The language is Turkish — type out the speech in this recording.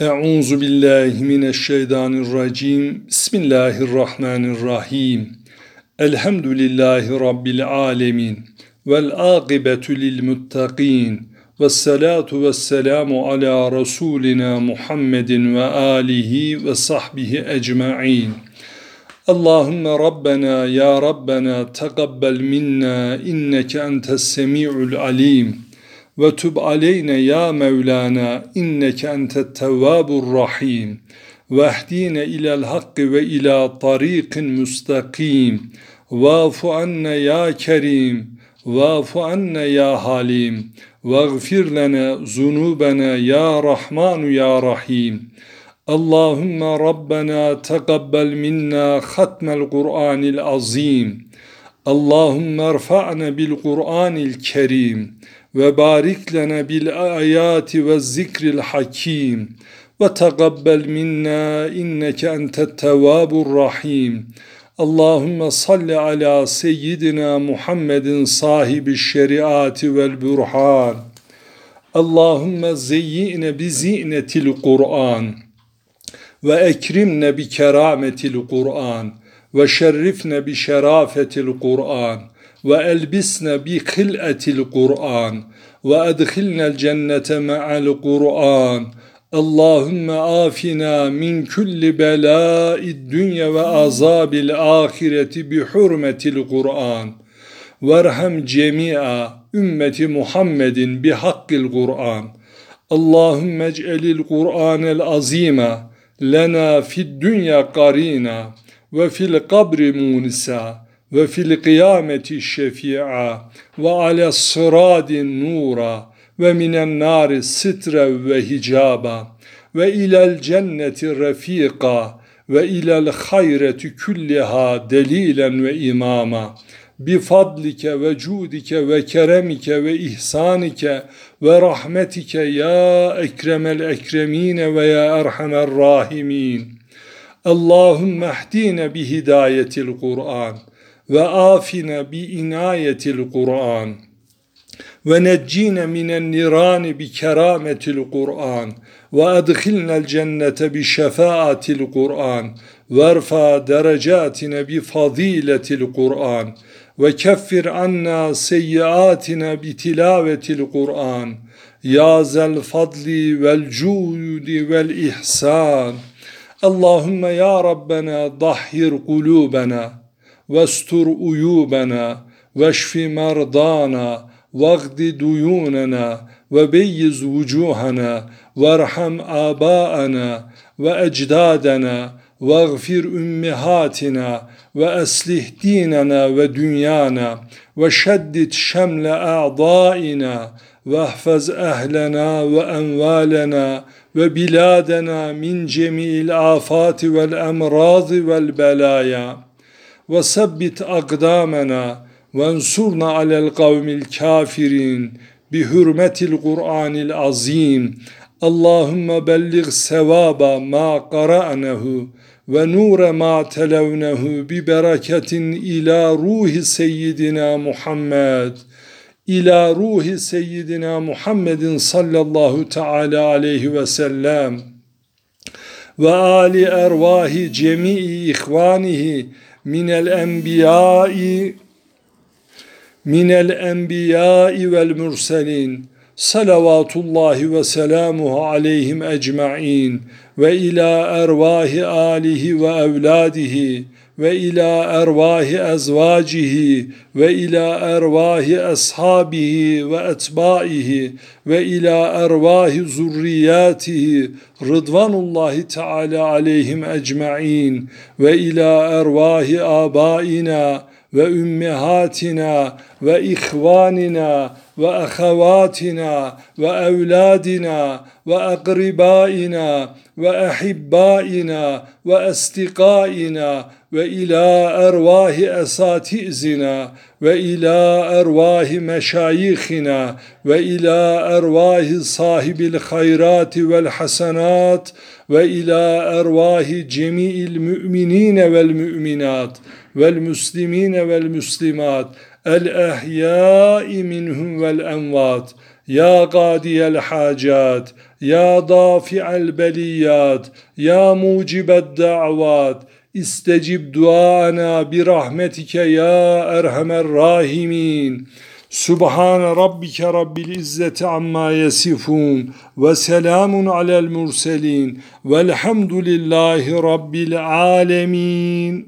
Euzu billahi mineşşeytanirracim. Bismillahirrahmanirrahim. Elhamdülillahi rabbil alamin. Vel akibetu lil muttaqin. Ves salatu ves selamu ala rasulina Muhammedin ve alihi ve sahbihi ecmaîn. Allahümme Rabbena ya Rabbena tekabbel minna inneke entes semi'ul alim ve tub aleyne ya Mevlana inneke entet tevvabur rahim. Ve ehdine ilel hakkı ve ila tariqin müstakim vafu anne ya kerim. Vafu anne ya halim. Vaghfir lana zunubena ya rahmanu ya rahim. Rabbena tekabbel minna hatmel Kur'anil azim. Allahümme erfa'na bil Kur'anil kerim ve barik bil ayati ve zikril hakim ve tegabbel minna inneke entet tevvabur rahim. Allahümme salli ala seyyidina Muhammedin sahibi şeriatı vel burhan. Allahümme zeyyine bi zinetil Kur'an ve ekrimne bi kerametil Kur'an ve şerrifne bi şerafetil Kur'an ve elbisne bi khil'etil Kur'an ve edkhilnel cennete me'al Kur'an Allahümme afina min kulli belâid dünya ve azabil ahireti bi hurmetil Kur'an verhem cemi'a ümmeti Muhammedin bi hakkil Kur'an Allahümme ec'elil Kur'anel azime lena fid dünya qarina ve fil kabri munisa ve fil kıyameti şefi'a ve ala sıradin nura ve minen nari sitre ve hicaba ve ilel cenneti refika ve ilel hayreti külliha delilen ve imama bifadlike ve cudike ve keremike ve ihsanike ve rahmetike ya ekremel ekremine ve ya erhamer rahimin. Allahümme ehdine bi hidayetil Kur'an ve afine bi inayetil Kur'an. Ve neccine minen nirani bi kerametil Kur'an. Ve edkhilnel cennete bi şefaatil Kur'an. Ve erfa derecatine bi faziletil Kur'an. Ve keffir anna seyyiatina bi tilavetil Kur'an. Ya zel fadli vel cudi vel ihsan Allahümme ya Rabbena dahhir kulubena واستر عيوبنا واشف مرضانا واغد ديوننا وبيز وجوهنا وارحم آباءنا وأجدادنا واغفر أمهاتنا وأصلح ديننا ودنيانا وشدد شمل أعضائنا واحفظ أهلنا وأموالنا وبلادنا من جميع الآفات والأمراض والبلايا ve sabbit akdamena ve ensurna alel kavmil kafirin bi hürmetil Kur'anil azim Allahümme bellig sevaba ma qara'nehu ve nure ma televnehu bi bereketin ila ruhi seyyidina Muhammed. İla ruhi seyyidina Muhammedin sallallahu teala aleyhi ve sellem ve ali ervahi cemii ihvanihi minel enbiyai minel enbiyai vel murselin salavatullahi ve selamuhu aleyhim ecma'in ve ila ervahi alihi ve evladihi ve ila ervahi ezvacihi ve ila ervahi ashabihi ve etbaihi ve ila ervahi zurriyatihi rıdvanullahi teala aleyhim ecmain ve ila ervahi abaina ve ümmihatina ve ihvanina ve ahavatina ve evladina ve akribaina ve ehibbaina ve estiqaina ve ila ervahi esatizina ve ila ervahi meşayihina ve ila ervahi sahibil hayrati الأحياء منهم والأموات يا قاضي الحاجات يا ضافع البليات يا موجب الدعوات استجب دعانا برحمتك يا أرحم الراحمين. سبحان ربك رب العزة عما يصفون وسلام على المرسلين والحمد لله رب العالمين.